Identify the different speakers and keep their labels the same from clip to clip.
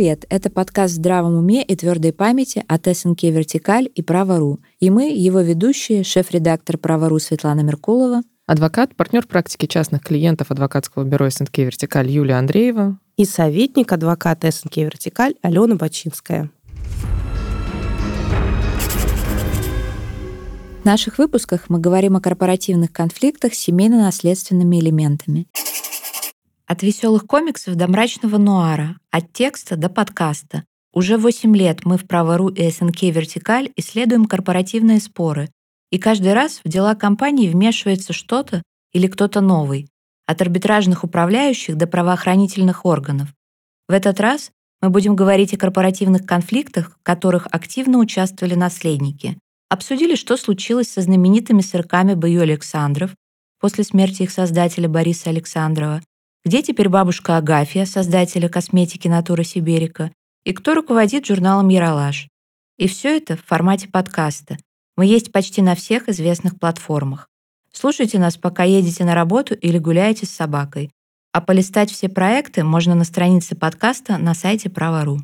Speaker 1: Привет! Это подкаст в здравом уме и твердой памяти от СНК «Вертикаль» и «Право.ру». И мы, его ведущие, шеф-редактор «Право.ру» Светлана Меркулова,
Speaker 2: адвокат, партнер практики частных клиентов адвокатского бюро СНК «Вертикаль» Юлия Андреева
Speaker 3: и советник адвоката СНК «Вертикаль» Алена Бачинская.
Speaker 1: В наших выпусках мы говорим о корпоративных конфликтах с семейно-наследственными элементами. От веселых комиксов до мрачного нуара, от текста до подкаста. Уже 8 лет мы в Право.ру и СНК «Вертикаль» исследуем корпоративные споры. И каждый раз в дела компании вмешивается что-то или кто-то новый, от арбитражных управляющих до правоохранительных органов. В этот раз мы будем говорить о корпоративных конфликтах, в которых активно участвовали наследники. Обсудили, что случилось со знаменитыми сырками Бою Александров после смерти их создателя Бориса Александрова, где теперь бабушка Агафья, создателя косметики Натура Сиберика, и кто руководит журналом «Яралаш». И все это в формате подкаста. Мы есть почти на всех известных платформах. Слушайте нас, пока едете на работу или гуляете с собакой. А полистать все проекты можно на странице подкаста на сайте Право.ру.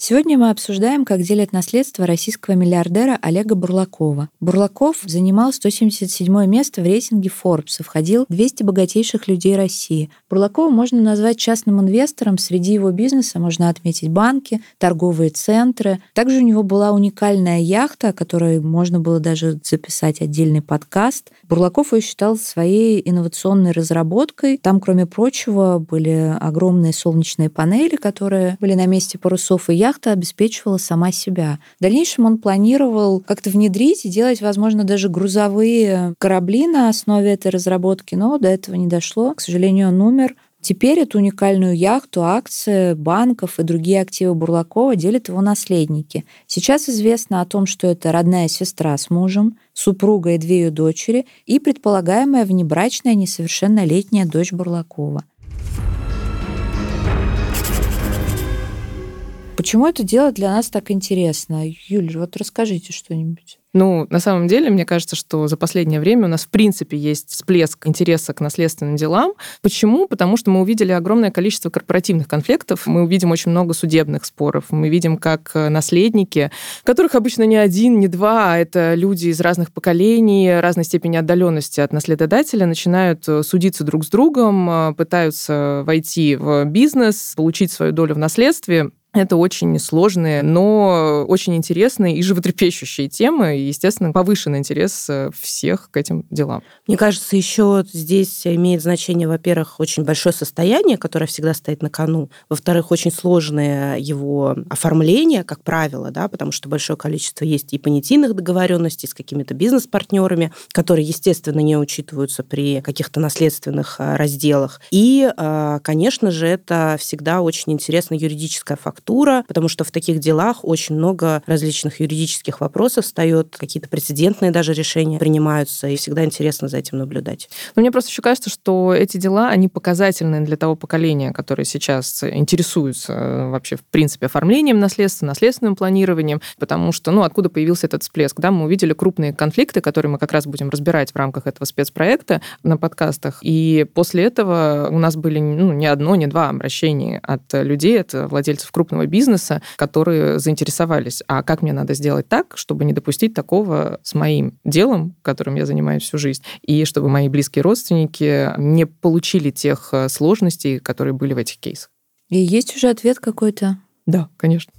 Speaker 1: Сегодня мы обсуждаем, как делят наследство российского миллиардера Олега Бурлакова. Бурлаков занимал 177 место в рейтинге Forbes и входил в 200 богатейших людей России. Бурлакова можно назвать частным инвестором. Среди его бизнеса можно отметить банки, торговые центры. Также у него была уникальная яхта, о которой можно было даже записать отдельный подкаст. Бурлаков ее считал своей инновационной разработкой. Там, кроме прочего, были огромные солнечные панели, которые были на месте парусов и яхт, яхта обеспечивала сама себя. В дальнейшем он планировал как-то внедрить и делать, возможно, даже грузовые корабли на основе этой разработки, но до этого не дошло. К сожалению, он умер. Теперь эту уникальную яхту, акции банков и другие активы Бурлакова делят его наследники. Сейчас известно о том, что это родная сестра с мужем, супруга и две ее дочери и предполагаемая внебрачная несовершеннолетняя дочь Бурлакова. Почему это дело для нас так интересно? Юль, вот расскажите что-нибудь.
Speaker 2: Ну, на самом деле, мне кажется, что за последнее время у нас, в принципе, есть всплеск интереса к наследственным делам. Почему? Потому что мы увидели огромное количество корпоративных конфликтов, мы увидим очень много судебных споров, мы видим, как наследники, которых обычно не один, не два, а это люди из разных поколений, разной степени отдаленности от наследодателя, начинают судиться друг с другом, пытаются войти в бизнес, получить свою долю в наследстве, это очень сложные, но очень интересные и животрепещущие темы, и, естественно, повышенный интерес э, всех к этим делам.
Speaker 3: Мне кажется, еще здесь имеет значение, во-первых, очень большое состояние, которое всегда стоит на кону, во-вторых, очень сложное его оформление, как правило, да, потому что большое количество есть и понятийных договоренностей с какими-то бизнес-партнерами, которые, естественно, не учитываются при каких-то наследственных э, разделах. И, э, конечно же, это всегда очень интересная юридическая фактура, структура, потому что в таких делах очень много различных юридических вопросов встает, какие-то прецедентные даже решения принимаются, и всегда интересно за этим наблюдать.
Speaker 2: Но мне просто еще кажется, что эти дела, они показательны для того поколения, которое сейчас интересуется э, вообще, в принципе, оформлением наследства, наследственным планированием, потому что, ну, откуда появился этот всплеск, да, мы увидели крупные конфликты, которые мы как раз будем разбирать в рамках этого спецпроекта на подкастах, и после этого у нас были, ну, не одно, не два обращения от людей, от владельцев крупных крупного бизнеса, которые заинтересовались, а как мне надо сделать так, чтобы не допустить такого с моим делом, которым я занимаюсь всю жизнь, и чтобы мои близкие родственники не получили тех э, сложностей, которые были в этих кейсах.
Speaker 1: И есть уже ответ какой-то?
Speaker 2: Да, конечно.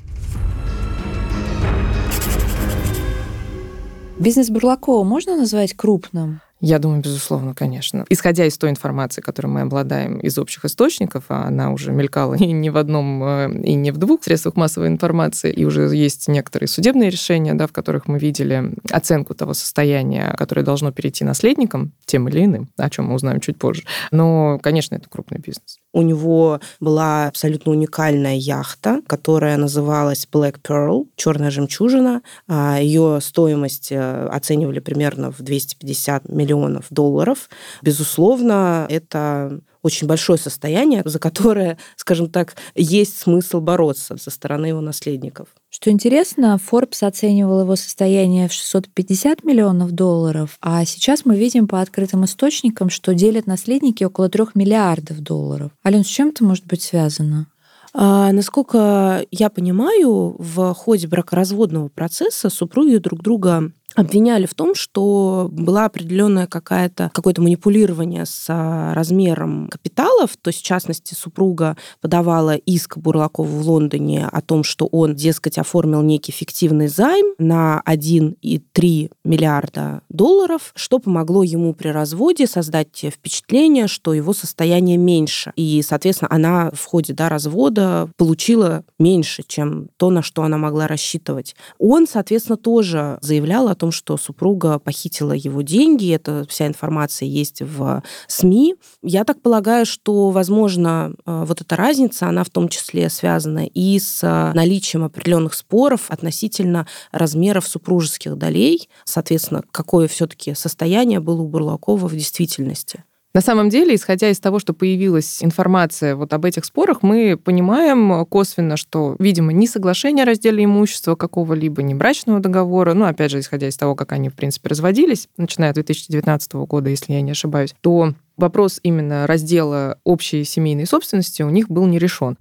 Speaker 1: Бизнес Бурлакова можно назвать крупным?
Speaker 2: Я думаю, безусловно, конечно. Исходя из той информации, которой мы обладаем из общих источников, а она уже мелькала ни в одном э, и не в двух средствах массовой информации, и уже есть некоторые судебные решения, да, в которых мы видели оценку того состояния, которое должно перейти наследникам, тем или иным, о чем мы узнаем чуть позже. Но, конечно, это крупный бизнес.
Speaker 3: У него была абсолютно уникальная яхта, которая называлась Black Pearl, черная жемчужина. А, Ее стоимость э, оценивали примерно в 250 миллионов долларов. Безусловно, это очень большое состояние, за которое, скажем так, есть смысл бороться со стороны его наследников.
Speaker 1: Что интересно, Forbes оценивал его состояние в 650 миллионов долларов, а сейчас мы видим по открытым источникам, что делят наследники около 3 миллиардов долларов. Ален, с чем это может быть связано?
Speaker 3: А, насколько я понимаю, в ходе бракоразводного процесса супруги друг друга обвиняли в том, что была определенная какая-то какое-то манипулирование с а, размером капиталов, то есть в частности супруга подавала иск Бурлакову в Лондоне о том, что он, дескать, оформил некий фиктивный займ на 1,3 миллиарда долларов, что помогло ему при разводе создать впечатление, что его состояние меньше. И, соответственно, она в ходе да, развода получила меньше, чем то, на что она могла рассчитывать. Он, соответственно, тоже заявлял о том, что супруга похитила его деньги. Это вся информация есть в СМИ. Я так полагаю, что, возможно, э, вот эта разница, она в том числе связана и с наличием определенных споров относительно размеров супружеских долей, соответственно, какое все-таки состояние было у Бурлакова в действительности.
Speaker 2: На самом деле, исходя из того, что появилась информация вот об этих спорах, мы понимаем косвенно, что, видимо, ни соглашение о разделе имущества какого-либо, ни брачного договора, ну, опять же, исходя из того, как они, в принципе, разводились, начиная с 2019 года, если я не ошибаюсь, то вопрос именно раздела общей семейной собственности у них был не решен.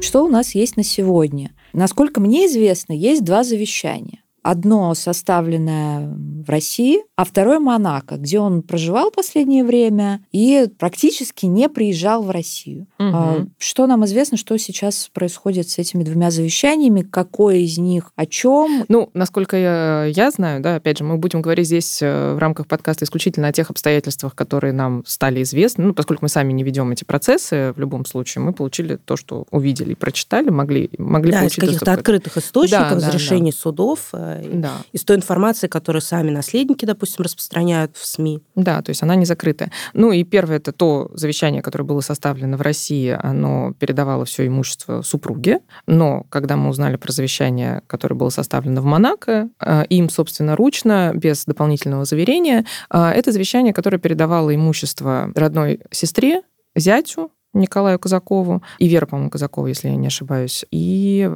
Speaker 1: Что у нас есть на сегодня? Насколько мне известно, есть два завещания. Одно составленное в России, а второе Монако, где он проживал последнее время и практически не приезжал в Россию. Угу. Что нам известно, что сейчас происходит с этими двумя завещаниями, какое из них о чем?
Speaker 2: Ну, насколько я, я знаю, да, опять же, мы будем говорить здесь э, в рамках подкаста исключительно о тех обстоятельствах, которые нам стали известны. Ну, поскольку мы сами не ведем эти процессы, в любом случае мы получили то, что увидели и прочитали, могли, могли
Speaker 3: да,
Speaker 2: получить
Speaker 3: из каких-то открытых источников, да, да, решений да. судов. Э, да. из той информации, которую сами наследники, допустим, распространяют в СМИ.
Speaker 2: Да, то есть она не закрытая. Ну и первое, это то завещание, которое было составлено в России, оно передавало все имущество супруге, но когда мы узнали про завещание, которое было составлено в Монако, э, им, собственно, ручно, без дополнительного заверения, э, это завещание, которое передавало имущество родной сестре, зятю, Николаю Казакову и Вера, по-моему, Казакова, если я не ошибаюсь, и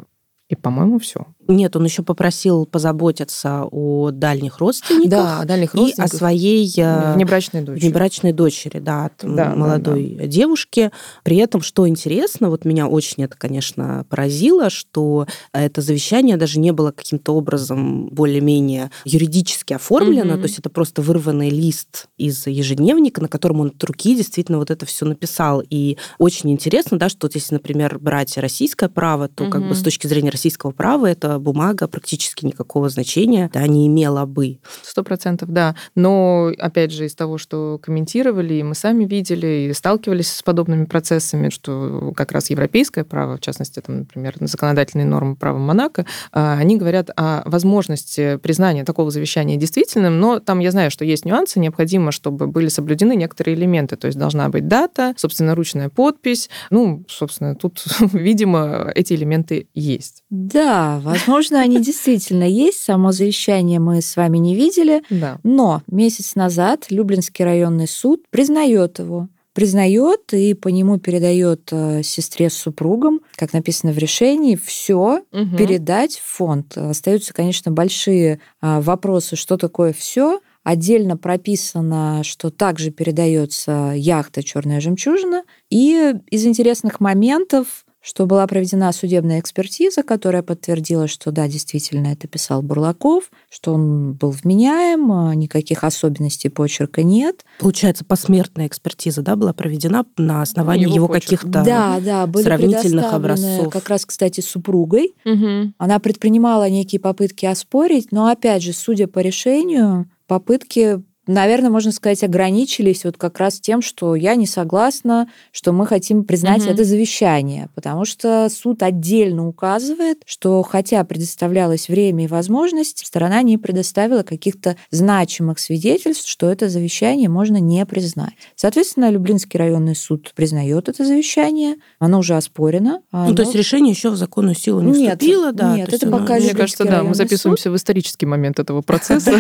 Speaker 2: и, по-моему, все.
Speaker 3: Нет, он еще попросил позаботиться о дальних родственниках.
Speaker 2: Да, о дальних родственниках.
Speaker 3: И о своей
Speaker 2: э, внебрачной дочери.
Speaker 3: Внебрачной дочери, да, от да, молодой да, да. девушки. При этом, что интересно, вот меня очень это, конечно, поразило, что это завещание даже не было каким-то образом более-менее юридически оформлено, угу. то есть это просто вырванный лист из ежедневника, на котором он от руки действительно вот это все написал. И очень интересно, да, что вот если, например, брать российское право, то угу. как бы с точки зрения российского права это бумага практически никакого значения да, не имела бы.
Speaker 2: Сто процентов, да. Но, опять же, из того, что комментировали, и мы сами видели, и сталкивались с подобными процессами, что как раз европейское право, в частности, там, например, законодательные нормы права Монако, а, они говорят о возможности признания такого завещания действительным, но там я знаю, что есть нюансы, необходимо, чтобы были соблюдены некоторые элементы, то есть должна быть дата, собственно, ручная подпись. Ну, собственно, тут, видимо, эти элементы есть.
Speaker 1: Да, возможно Возможно, они действительно есть. Само завещание мы с вами не видели.
Speaker 2: Да.
Speaker 1: Но месяц назад Люблинский районный суд признает его признает и по нему передает э, сестре с супругом, как написано в решении, все угу. передать в фонд. Остаются, конечно, большие э, вопросы, что такое все. Отдельно прописано, что также передается яхта Черная жемчужина. И из интересных моментов что была проведена судебная экспертиза, которая подтвердила, что да, действительно это писал Бурлаков, что он был вменяем, а никаких особенностей почерка нет.
Speaker 3: Получается, посмертная экспертиза да, была проведена на основании его, его каких-то
Speaker 1: да, да, были
Speaker 3: сравнительных образцов.
Speaker 1: Как раз, кстати, супругой.
Speaker 2: Угу.
Speaker 1: Она предпринимала некие попытки оспорить, но опять же, судя по решению, попытки наверное, можно сказать, ограничились вот как раз тем, что я не согласна, что мы хотим признать угу. это завещание, потому что суд отдельно указывает, что хотя предоставлялось время и возможность, сторона не предоставила каких-то значимых свидетельств, что это завещание можно не признать. Соответственно, Люблинский районный суд признает это завещание, оно уже оспорено.
Speaker 3: Оно... Ну, то есть решение еще в законную силу не нет, вступило, да?
Speaker 1: Нет, это
Speaker 3: оно...
Speaker 1: пока
Speaker 2: Мне кажется, да, мы записываемся в исторический момент этого процесса.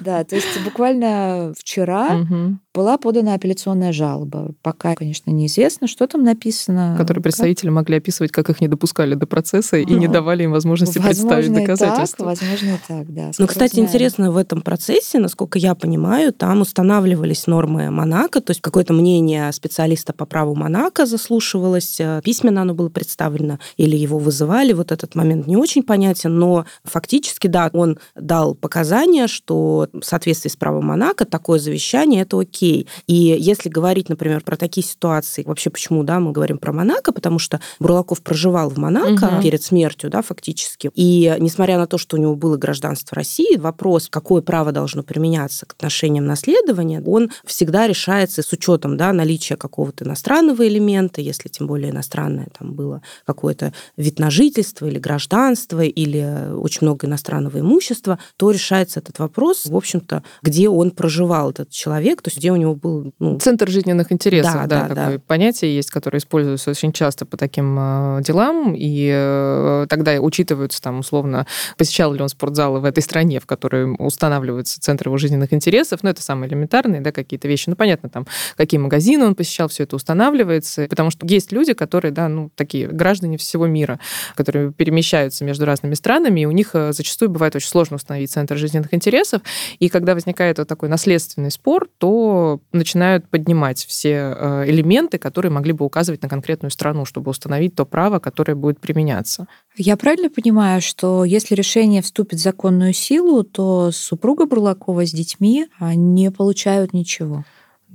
Speaker 1: Да, то есть буквально вчера была подана апелляционная жалоба. Пока, конечно, неизвестно, что там написано.
Speaker 2: Которые представители как... могли описывать, как их не допускали до процесса и не давали им возможности возможно представить доказательства.
Speaker 1: Так, возможно, и так, да.
Speaker 3: Ну, кстати, знаем. интересно, в этом процессе, насколько я понимаю, там устанавливались нормы Монако, то есть какое-то мнение специалиста по праву Монако заслушивалось, э, письменно оно было представлено, или его вызывали, вот этот момент не очень понятен, но фактически, да, он дал показания, что в соответствии с правом Монако такое завещание – это окей. И если говорить, например, про такие ситуации, вообще почему, да, мы говорим про Монако, потому что Бурлаков проживал в Монако угу. перед смертью, да, фактически. И несмотря на то, что у него было гражданство России, вопрос, какое право должно применяться к отношениям наследования, он всегда решается с учетом, да, наличия какого-то иностранного элемента, если тем более иностранное там было какое-то вид на жительство или гражданство, или очень много иностранного имущества, то решается этот вопрос, в общем-то, где он проживал, этот человек, то есть где у него был...
Speaker 2: Ну... Центр жизненных интересов, да, да, да такое да. понятие есть, которое используется очень часто по таким э, делам, и э, тогда учитываются там условно, посещал ли он спортзалы в этой стране, в которой устанавливается центр его жизненных интересов, ну это самые элементарные, да, какие-то вещи, ну понятно, там, какие магазины он посещал, все это устанавливается, потому что есть люди, которые, да, ну такие граждане всего мира, которые перемещаются между разными странами, и у них э, зачастую бывает очень сложно установить центр жизненных интересов, и когда возникает вот такой наследственный спор, то начинают поднимать все э, элементы, которые могли бы указывать на конкретную страну, чтобы установить то право, которое будет применяться.
Speaker 1: Я правильно понимаю, что если решение вступит в законную силу, то супруга Бурлакова с детьми а, не получают ничего?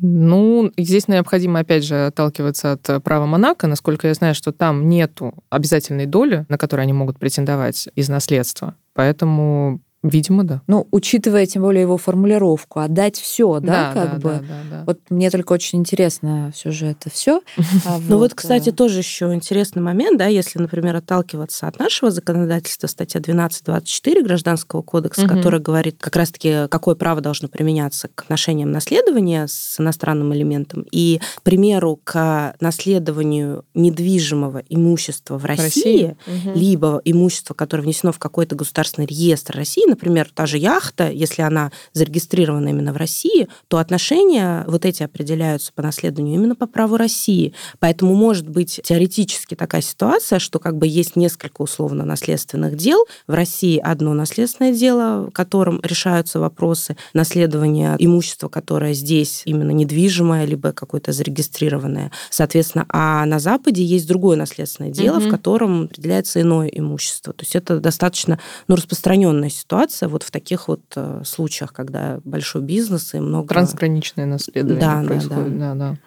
Speaker 2: Ну, здесь необходимо, опять же, отталкиваться от права Монако. Насколько я знаю, что там нету обязательной доли, на которую они могут претендовать из наследства. Поэтому Видимо, да.
Speaker 1: Ну, учитывая тем более его формулировку, отдать все, да, да как да, бы. Да, да, да. Вот мне только очень интересно все же это все.
Speaker 3: А ну вот, кстати, э, тоже еще интересный момент, да, если, например, отталкиваться от нашего законодательства, статья 12.24 Гражданского кодекса, которая говорит как раз-таки, какое право должно применяться к отношениям наследования с иностранным элементом. И, к примеру, к наследованию недвижимого имущества в России, либо имущества, которое внесено в какой-то государственный реестр России, например, та же яхта, если она зарегистрирована именно в России, то отношения вот эти определяются по наследованию именно по праву России. Поэтому может быть теоретически такая ситуация, что как бы есть несколько условно наследственных дел. В России одно наследственное дело, в котором решаются вопросы наследования имущества, которое здесь именно недвижимое, либо какое-то зарегистрированное. Соответственно, а на Западе есть другое наследственное дело, mm-hmm. в котором определяется иное имущество. То есть это достаточно ну, распространенная ситуация ситуация вот в таких вот э, случаях, когда большой бизнес и много...
Speaker 2: Трансграничное наследование да, происходит. Да, да. да, да.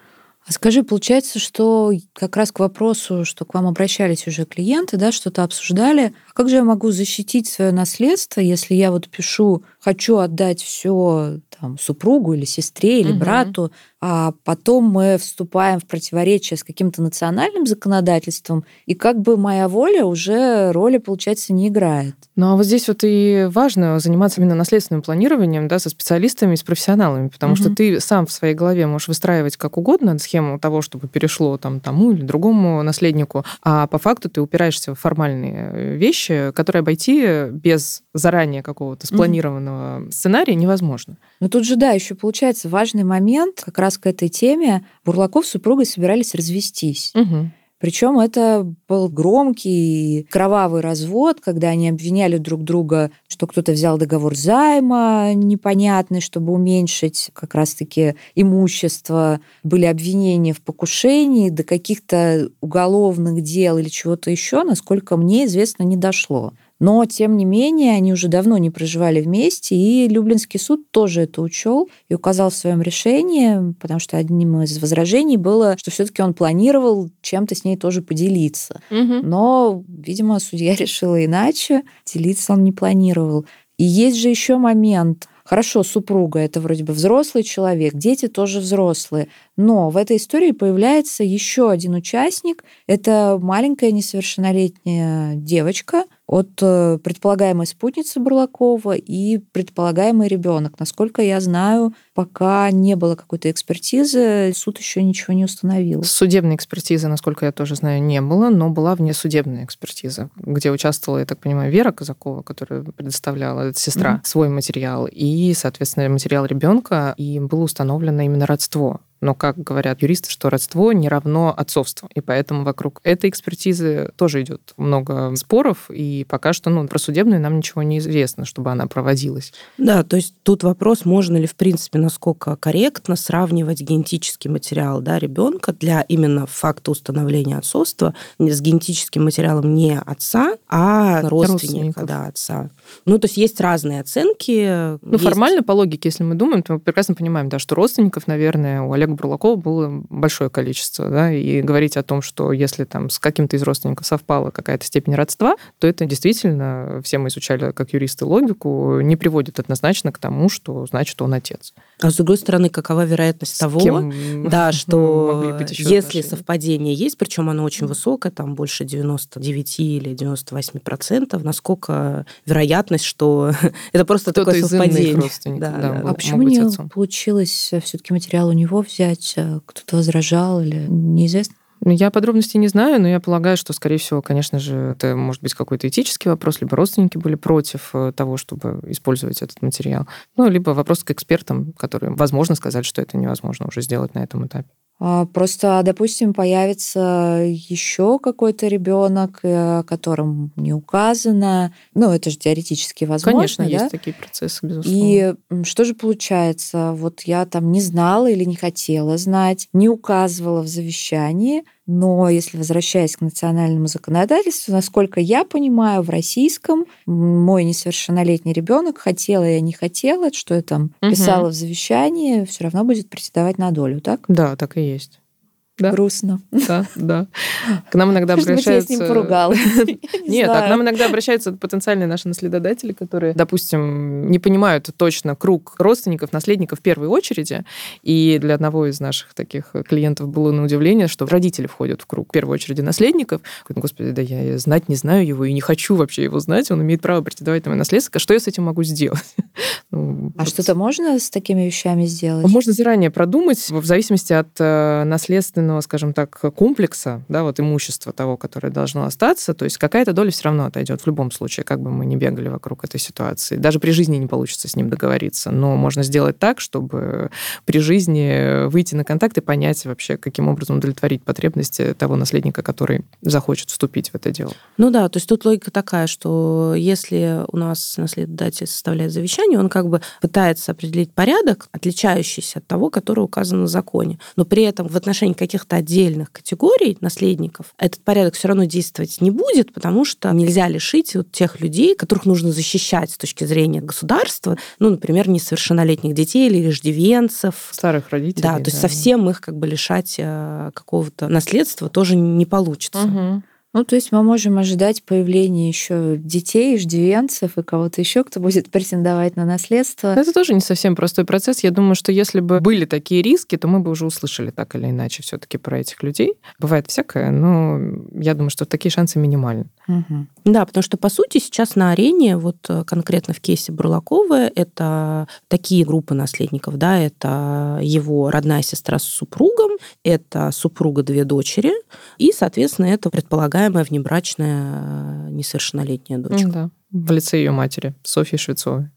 Speaker 1: А скажи, получается, что как раз к вопросу, что к вам обращались уже клиенты, да, что-то обсуждали, а как же я могу защитить свое наследство, если я вот пишу, хочу отдать все там, супругу или сестре или угу. брату, а потом мы вступаем в противоречие с каким-то национальным законодательством, и как бы моя воля уже роли, получается, не играет.
Speaker 2: Ну а вот здесь вот и важно заниматься именно наследственным планированием да, со специалистами, с профессионалами, потому угу. что ты сам в своей голове можешь выстраивать как угодно схему того, чтобы перешло там, тому или другому наследнику, а по факту ты упираешься в формальные вещи, которые обойти без заранее какого-то спланированного угу. сценария невозможно.
Speaker 1: Но тут же, да, еще получается важный момент как раз к этой теме. Бурлаков с супругой собирались развестись.
Speaker 2: Угу.
Speaker 1: Причем это был громкий кровавый развод, когда они обвиняли друг друга, что кто-то взял договор займа непонятный, чтобы уменьшить как раз-таки имущество. Были обвинения в покушении, до каких-то уголовных дел или чего-то еще, насколько мне известно, не дошло. Но, тем не менее, они уже давно не проживали вместе, и Люблинский суд тоже это учел и указал в своем решении, потому что одним из возражений было, что все-таки он планировал чем-то с ней тоже поделиться.
Speaker 2: Угу.
Speaker 1: Но, видимо, судья решила иначе, делиться он не планировал. И есть же еще момент. Хорошо, супруга это вроде бы взрослый человек, дети тоже взрослые. Но в этой истории появляется еще один участник. Это маленькая несовершеннолетняя девочка, от э, предполагаемой спутницы Бурлакова и предполагаемый ребенок. Насколько я знаю, пока не было какой-то экспертизы, суд еще ничего не установил.
Speaker 2: Судебной экспертизы, насколько я тоже знаю, не было, но была внесудебная экспертиза, где участвовала, я так понимаю, Вера Казакова, которая предоставляла, сестра, mm-hmm. свой материал, и, соответственно, материал ребенка, и было установлено именно родство. Но, как говорят юристы, что родство не равно отцовству. И поэтому вокруг этой экспертизы тоже идет много споров. И пока что ну, про судебную нам ничего не известно, чтобы она проводилась.
Speaker 3: Да, то есть тут вопрос, можно ли, в принципе, насколько корректно сравнивать генетический материал да, ребенка для именно факта установления отцовства с генетическим материалом не отца, а родственника да, отца. Ну, то есть есть разные оценки.
Speaker 2: Ну,
Speaker 3: есть...
Speaker 2: формально, по логике, если мы думаем, то мы прекрасно понимаем, да, что родственников, наверное, у Олега Олега Бурлакова было большое количество, да, и говорить о том, что если там с каким-то из родственников совпала какая-то степень родства, то это действительно, все мы изучали как юристы логику, не приводит однозначно к тому, что значит он отец.
Speaker 3: А с другой стороны, какова вероятность с того, кем да, что если отношения? совпадение есть, причем оно очень высокое, там больше 99 или 98 процентов, насколько вероятность, что это просто такое совпадение.
Speaker 1: Да, да, да. А почему не получилось все-таки материал у него взять? А кто-то возражал или неизвестно?
Speaker 2: Ну, я подробностей не знаю, но я полагаю, что, скорее всего, конечно же, это может быть какой-то этический вопрос, либо родственники были против э, того, чтобы использовать этот материал, ну, либо вопрос к экспертам, которые, возможно, сказали, что это невозможно уже сделать на этом этапе.
Speaker 1: А, просто, допустим, появится еще какой-то ребенок, э, о котором не указано. Ну, это же теоретически возможно.
Speaker 2: Конечно,
Speaker 1: да?
Speaker 2: есть такие процессы, безусловно.
Speaker 1: И что же получается? Вот я там не знала или не хотела знать, не указывала в завещании, но если возвращаясь к национальному законодательству, насколько я понимаю, в российском мой несовершеннолетний ребенок хотела я не хотела, что я там угу. писала в завещании, все равно будет претендовать на долю, так?
Speaker 2: Да, так и есть.
Speaker 1: Да. Грустно.
Speaker 2: Да, да. К нам иногда обращаются... я с
Speaker 1: ним поругалась.
Speaker 2: Нет, а к нам иногда обращаются потенциальные наши наследодатели, которые, допустим, не понимают точно круг родственников, наследников в первой очереди. И для одного из наших таких клиентов было на удивление, что родители входят в круг в первой очереди наследников. Ну, господи, да я знать не знаю его и не хочу вообще его знать. Он имеет право претендовать на мое наследство. Что я с этим могу сделать?
Speaker 1: Ну, а что-то можно с такими вещами сделать?
Speaker 2: Можно заранее продумать, в зависимости от э, наследственного скажем так, комплекса, да, вот имущества того, которое должно остаться, то есть какая-то доля все равно отойдет в любом случае, как бы мы ни бегали вокруг этой ситуации. Даже при жизни не получится с ним договориться, но можно сделать так, чтобы при жизни выйти на контакт и понять вообще, каким образом удовлетворить потребности того наследника, который захочет вступить в это дело.
Speaker 3: Ну да, то есть тут логика такая, что если у нас наследодатель составляет завещание, он как бы пытается определить порядок, отличающийся от того, который указан в законе, но при этом в отношении каких каких-то отдельных категорий наследников этот порядок все равно действовать не будет, потому что нельзя лишить вот тех людей, которых нужно защищать с точки зрения государства, ну, например, несовершеннолетних детей или иждивенцев.
Speaker 2: Старых родителей.
Speaker 3: Да, то есть совсем их как бы лишать э, какого-то наследства тоже не получится.
Speaker 1: Угу. Ну, то есть мы можем ожидать появления еще детей, иждивенцев и кого-то еще, кто будет претендовать на наследство.
Speaker 2: Это тоже не совсем простой процесс. Я думаю, что если бы были такие риски, то мы бы уже услышали так или иначе все-таки про этих людей. Бывает всякое, но я думаю, что такие шансы минимальны.
Speaker 3: Угу. Да, потому что, по сути, сейчас на арене, вот э, конкретно в кейсе Бурлакова, это такие группы наследников, да, это его родная сестра с супругом, это супруга две дочери, и, соответственно, это предполагаемая внебрачная э, несовершеннолетняя дочка.
Speaker 2: Да, в лице ее матери, Софьи Швецовой.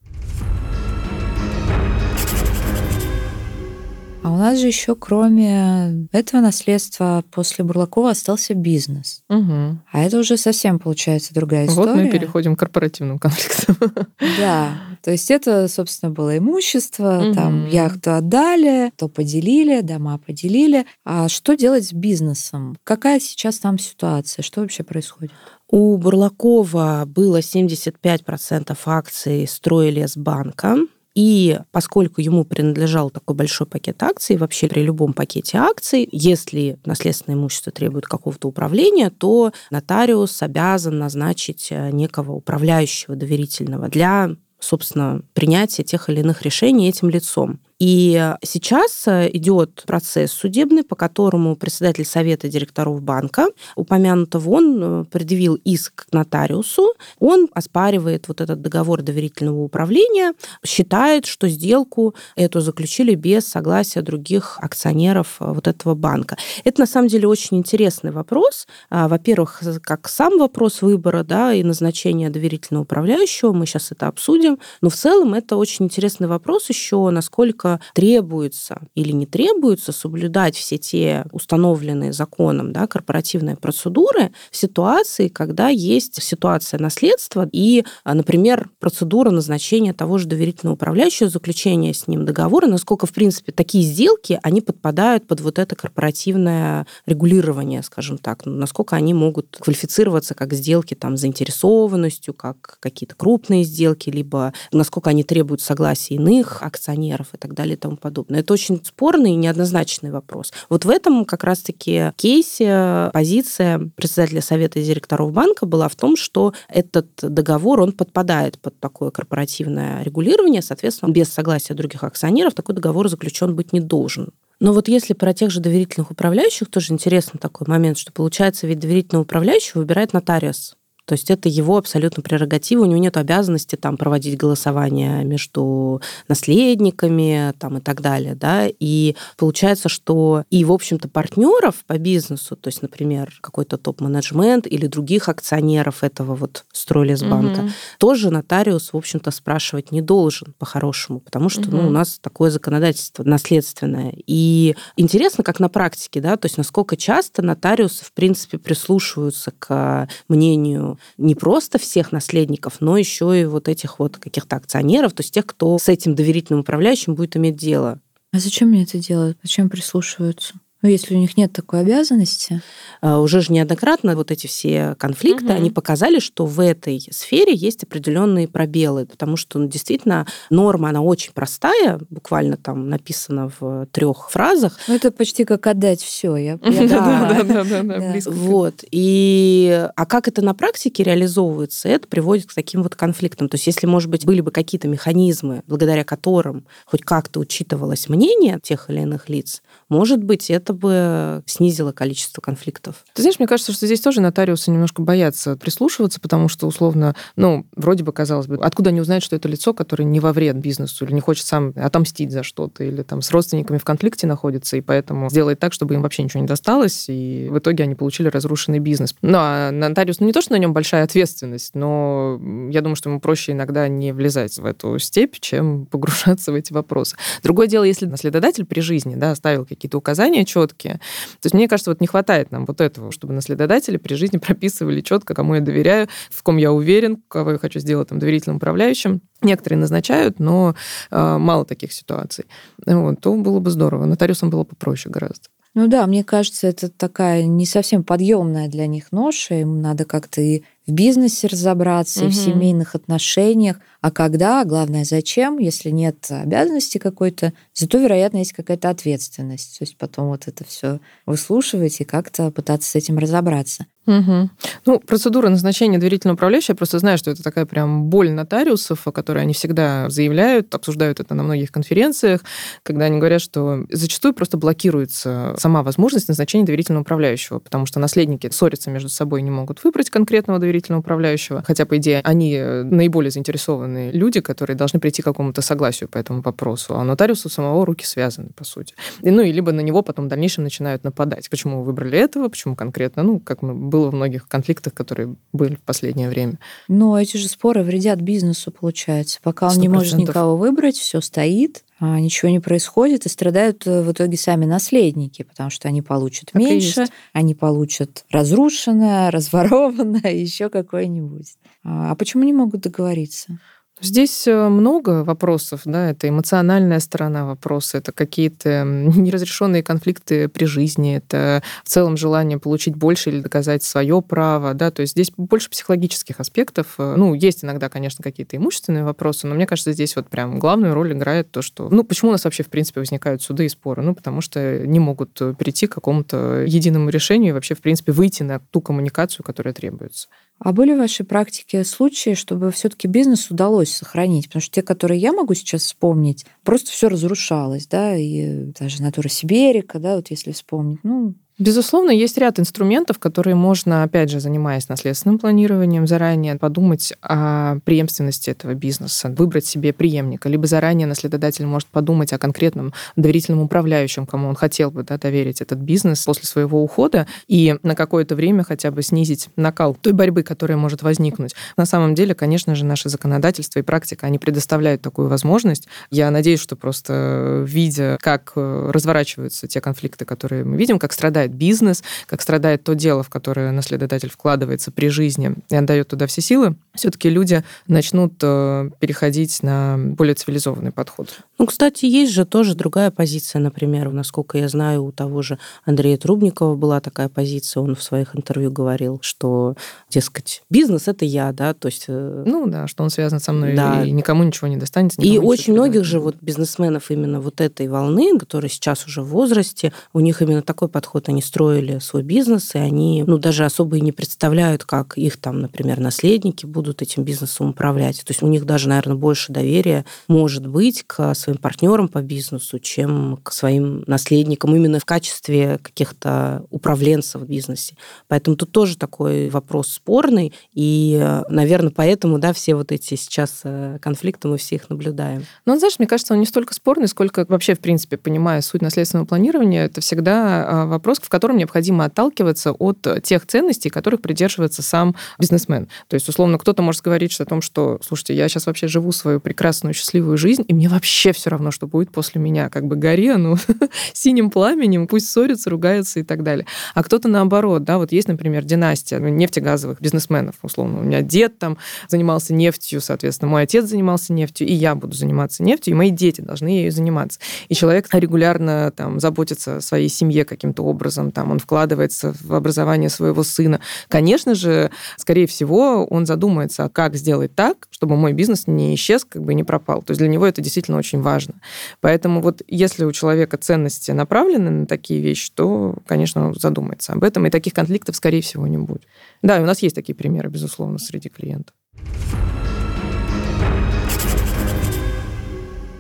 Speaker 1: У нас же еще, кроме этого наследства, после Бурлакова остался бизнес.
Speaker 2: Угу.
Speaker 1: А это уже совсем получается другая история.
Speaker 2: Вот мы переходим к корпоративным конфликтам.
Speaker 1: Да. То есть это, собственно, было имущество, угу. там яхту отдали, то поделили, дома поделили. А что делать с бизнесом? Какая сейчас там ситуация? Что вообще происходит?
Speaker 3: У Бурлакова было 75% акций Стройлесбанка. И поскольку ему принадлежал такой большой пакет акций, вообще при любом пакете акций, если наследственное имущество требует какого-то управления, то нотариус обязан назначить э, некого управляющего доверительного для собственно, принятия тех или иных решений этим лицом. И сейчас идет процесс судебный, по которому председатель совета директоров банка, упомянутого, он предъявил иск к нотариусу, он оспаривает вот этот договор доверительного управления, считает, что сделку эту заключили без согласия других акционеров вот этого банка. Это на самом деле очень интересный вопрос. А, во-первых, как сам вопрос выбора да, и назначения доверительного управляющего, мы сейчас это обсудим, но в целом это очень интересный вопрос еще, насколько требуется или не требуется соблюдать все те установленные законом да, корпоративные процедуры в ситуации, когда есть ситуация наследства и, а, например, процедура назначения того же доверительного управляющего, заключения с ним договора, насколько, в принципе, такие сделки, они подпадают под вот это корпоративное регулирование, скажем так, ну, насколько они могут квалифицироваться как сделки там заинтересованностью, как какие-то крупные сделки, либо насколько они требуют согласия иных акционеров и так далее и тому подобное. Это очень спорный и неоднозначный вопрос. Вот в этом как раз-таки кейсе позиция председателя совета директоров банка была в том, что этот договор, он подпадает под такое корпоративное регулирование, соответственно, без согласия других акционеров такой договор заключен быть не должен. Но вот если про тех же доверительных управляющих, тоже интересный такой момент, что получается, ведь доверительного управляющего выбирает нотариус. То есть это его абсолютно прерогатива, у него нет обязанности там проводить голосование между наследниками там, и так далее. Да? И получается, что и, в общем-то, партнеров по бизнесу, то есть, например, какой-то топ-менеджмент или других акционеров этого вот Стройлесбанка, угу. тоже нотариус, в общем-то, спрашивать не должен по-хорошему, потому что угу. ну, у нас такое законодательство наследственное. И интересно, как на практике, да, то есть насколько часто нотариусы, в принципе, прислушиваются к мнению не просто всех наследников, но еще и вот этих вот каких-то акционеров, то есть тех, кто с этим доверительным управляющим будет иметь дело.
Speaker 1: А зачем мне это делать? Зачем прислушиваются? Ну, если у них нет такой обязанности.
Speaker 3: А, уже же неоднократно вот эти все конфликты, угу. они показали, что в этой сфере есть определенные пробелы, потому что ну, действительно норма, она очень простая, буквально там написана в трех фразах.
Speaker 1: Ну, это почти как отдать все. Я,
Speaker 3: да, да, да, да, Вот. И, а как это на практике реализовывается, это приводит к таким вот конфликтам. То есть если, может быть, были бы какие-то механизмы, благодаря которым хоть как-то учитывалось мнение тех или иных лиц, может быть, это бы снизило количество конфликтов.
Speaker 2: Ты знаешь, мне кажется, что здесь тоже нотариусы немножко боятся прислушиваться, потому что, условно, ну, вроде бы, казалось бы, откуда они узнают, что это лицо, которое не во вред бизнесу или не хочет сам отомстить за что-то, или там с родственниками в конфликте находится, и поэтому сделает так, чтобы им вообще ничего не досталось, и в итоге они получили разрушенный бизнес. Ну, а нотариус, ну, не то, что на нем большая ответственность, но я думаю, что ему проще иногда не влезать в эту степь, чем погружаться в эти вопросы. Другое дело, если наследодатель при жизни, да, оставил какие какие-то указания четкие. То есть мне кажется, вот не хватает нам вот этого, чтобы наследодатели при жизни прописывали четко, кому я доверяю, в ком я уверен, кого я хочу сделать там доверительным управляющим. Некоторые назначают, но э, мало таких ситуаций. Вот, то было бы здорово. Нотариусам было попроще гораздо.
Speaker 1: Ну да, мне кажется, это такая не совсем подъемная для них ноша. Им надо как-то и в бизнесе разобраться, угу. и в семейных отношениях. А когда, главное, зачем, если нет обязанности какой-то, зато, вероятно, есть какая-то ответственность. То есть потом вот это все выслушивать и как-то пытаться с этим разобраться.
Speaker 2: Угу. Ну, процедура назначения доверительного управляющего, я просто знаю, что это такая прям боль нотариусов, о которой они всегда заявляют, обсуждают это на многих конференциях, когда они говорят, что зачастую просто блокируется сама возможность назначения доверительного управляющего, потому что наследники ссорятся между собой, не могут выбрать конкретного доверительного управляющего, хотя, по идее, они наиболее заинтересованные люди, которые должны прийти к какому-то согласию по этому вопросу, а нотариусу самого руки связаны, по сути. И, ну, и либо на него потом в дальнейшем начинают нападать. Почему вы выбрали этого, почему конкретно, ну, как мы было в многих конфликтах, которые были в последнее время.
Speaker 1: Но эти же споры вредят бизнесу, получается. Пока он 100%. не может никого выбрать, все стоит, а ничего не происходит, и страдают э, в итоге сами наследники, потому что они получат так меньше, они получат разрушенное, разворованное, еще какое-нибудь. А, а почему не могут договориться?
Speaker 2: Здесь э, много вопросов, да, это эмоциональная сторона вопроса, это какие-то неразрешенные конфликты при жизни, это в целом желание получить больше или доказать свое право, да, то есть здесь больше психологических аспектов. Э, ну, есть иногда, конечно, какие-то имущественные вопросы, но мне кажется, здесь вот прям главную роль играет то, что, ну, почему у нас вообще, в принципе, возникают суды и споры? Ну, потому что не могут перейти к какому-то единому решению и вообще, в принципе, выйти на ту коммуникацию, которая требуется.
Speaker 1: А были в вашей практике случаи, чтобы все-таки бизнес удалось сохранить? Потому что те, которые я могу сейчас вспомнить, просто все разрушалось, да, и даже натура Сиберика, да, вот если вспомнить, ну,
Speaker 2: Безусловно, есть ряд инструментов, которые можно, опять же, занимаясь наследственным планированием, заранее подумать о преемственности этого бизнеса, выбрать себе преемника, либо заранее наследодатель может подумать о конкретном доверительном управляющем, кому он хотел бы да, доверить этот бизнес после своего ухода, и на какое-то время хотя бы снизить накал той борьбы, которая может возникнуть. На самом деле, конечно же, наше законодательство и практика, они предоставляют такую возможность. Я надеюсь, что просто видя, как э, разворачиваются те конфликты, которые мы видим, как страдает страдает бизнес, как страдает то дело, в которое наследодатель вкладывается при жизни и отдает туда все силы, все-таки люди начнут э, переходить на более цивилизованный подход.
Speaker 3: Ну, кстати, есть же тоже другая позиция, например, насколько я знаю, у того же Андрея Трубникова была такая позиция, он в своих интервью говорил, что, дескать, бизнес это я, да, то есть...
Speaker 2: Э, ну да, что он связан со мной, да. и никому ничего не достанется.
Speaker 3: И очень многих же вот бизнесменов именно вот этой волны, которые сейчас уже в возрасте, у них именно такой подход, они строили свой бизнес, и они, ну, даже особо и не представляют, как их там, например, наследники будут этим бизнесом управлять. То есть у них даже, наверное, больше доверия может быть к своим партнерам по бизнесу, чем к своим наследникам именно в качестве каких-то управленцев в бизнесе. Поэтому тут тоже такой вопрос спорный, и, наверное, поэтому, да, все вот эти сейчас э, конфликты мы все их наблюдаем.
Speaker 2: Ну, знаешь, мне кажется, он не столько спорный, сколько вообще, в принципе, понимая суть наследственного планирования, это всегда а, вопрос, в котором необходимо отталкиваться от тех ценностей, которых придерживается сам бизнесмен. То есть, условно, кто кто-то может говорить о том, что, слушайте, я сейчас вообще живу свою прекрасную, счастливую жизнь, и мне вообще все равно, что будет после меня. Как бы гори оно синим пламенем, пусть ссорятся, ругаются и так далее. А кто-то наоборот, да, вот есть, например, династия ну, нефтегазовых бизнесменов, условно. У меня дед там занимался нефтью, соответственно, мой отец занимался нефтью, и я буду заниматься нефтью, и мои дети должны ею заниматься. И человек регулярно там заботится о своей семье каким-то образом, там он вкладывается в образование своего сына. Конечно же, скорее всего, он задумается задумается, как сделать так, чтобы мой бизнес не исчез, как бы не пропал. То есть для него это действительно очень важно. Поэтому вот если у человека ценности направлены на такие вещи, то, конечно, он задумается об этом, и таких конфликтов, скорее всего, не будет. Да, и у нас есть такие примеры, безусловно, среди клиентов.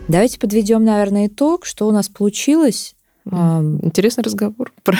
Speaker 1: Давайте подведем, наверное, итог, что у нас получилось
Speaker 2: Интересный разговор про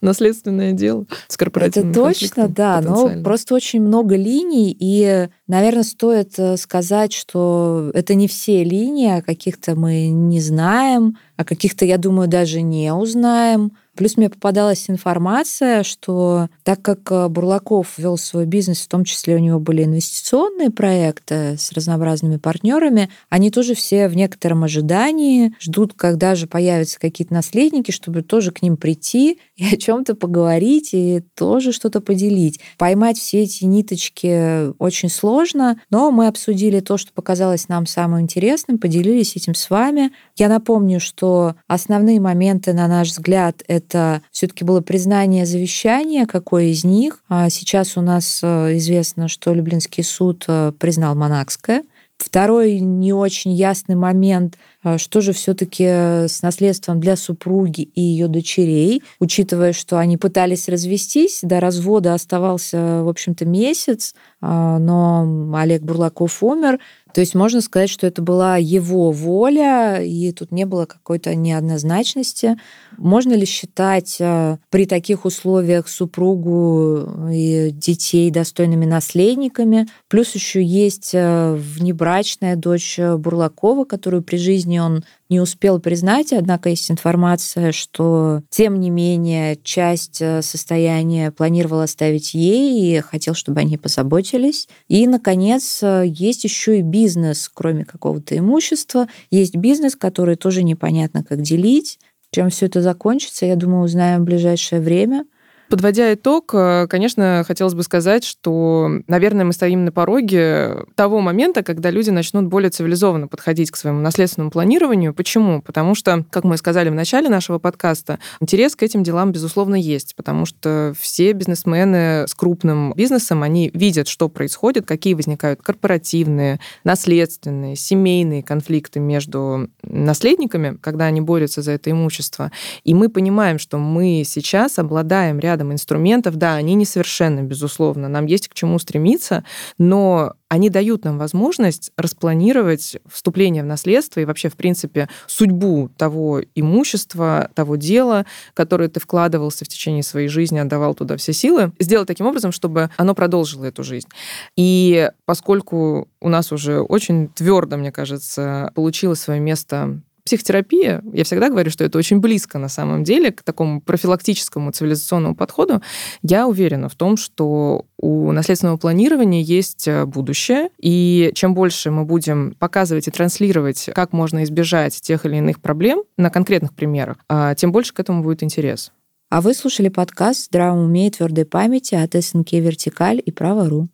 Speaker 2: наследственное дело с корпоративным
Speaker 1: Это точно, да, но просто очень много линий, и, наверное, стоит э, сказать, что это не все линии, а каких-то мы не знаем, а каких-то, я думаю, даже не узнаем. Плюс мне попадалась информация, что так как э, Бурлаков вел свой бизнес, в том числе у него были инвестиционные проекты с разнообразными партнерами, они тоже все в некотором ожидании ждут, когда же появятся какие-то наследники, чтобы тоже к ним прийти и о чем-то поговорить и тоже что-то поделить. Поймать все эти ниточки очень сложно, но мы обсудили то, что показалось нам самым интересным, поделились этим с вами. Я напомню, что основные моменты, на наш взгляд, это все-таки было признание завещания, какое из них. А сейчас у нас э, известно, что Люблинский суд э, признал Монакское. Второй не очень ясный момент, что же все-таки с наследством для супруги и ее дочерей, учитывая, что они пытались развестись, до развода оставался, в общем-то, месяц, но Олег Бурлаков умер, то есть можно сказать, что это была его воля, и тут не было какой-то неоднозначности. Можно ли считать э, при таких условиях супругу и детей достойными наследниками? Плюс еще есть э, внебрачная дочь Бурлакова, которую при жизни он не успел признать, однако есть информация, что тем не менее часть э, состояния планировал оставить ей и хотел, чтобы они позаботились. И, наконец, э, есть еще и бизнес, кроме какого-то имущества. Есть бизнес, который тоже непонятно, как делить. Чем все это закончится, я думаю, узнаем в ближайшее время.
Speaker 2: Подводя итог, э, конечно, хотелось бы сказать, что, наверное, мы стоим на пороге того момента, когда люди начнут более цивилизованно подходить к своему наследственному планированию. Почему? Потому что, как мы сказали в начале нашего подкаста, интерес к этим делам, безусловно, есть, потому что все бизнесмены с крупным бизнесом, они видят, что происходит, какие возникают корпоративные, наследственные, семейные конфликты между наследниками, когда они борются за это имущество. И мы понимаем, что мы сейчас обладаем рядом рядом инструментов. Да, они несовершенны, безусловно. Нам есть к чему стремиться, но они дают нам возможность распланировать вступление в наследство и вообще, в принципе, судьбу того имущества, того дела, которое ты вкладывался в течение своей жизни, отдавал туда все силы, сделать таким образом, чтобы оно продолжило эту жизнь. И поскольку у нас уже очень твердо, мне кажется, получилось свое место психотерапия, я всегда говорю, что это очень близко на самом деле к такому профилактическому цивилизационному подходу. Я уверена в том, что у наследственного планирования есть э, будущее, и чем больше мы будем показывать и транслировать, как можно избежать тех или иных проблем на конкретных примерах, а, тем больше к этому будет интерес.
Speaker 1: А вы слушали подкаст «Здравом уме и твердой памяти» от СНК «Вертикаль» и «Право.ру».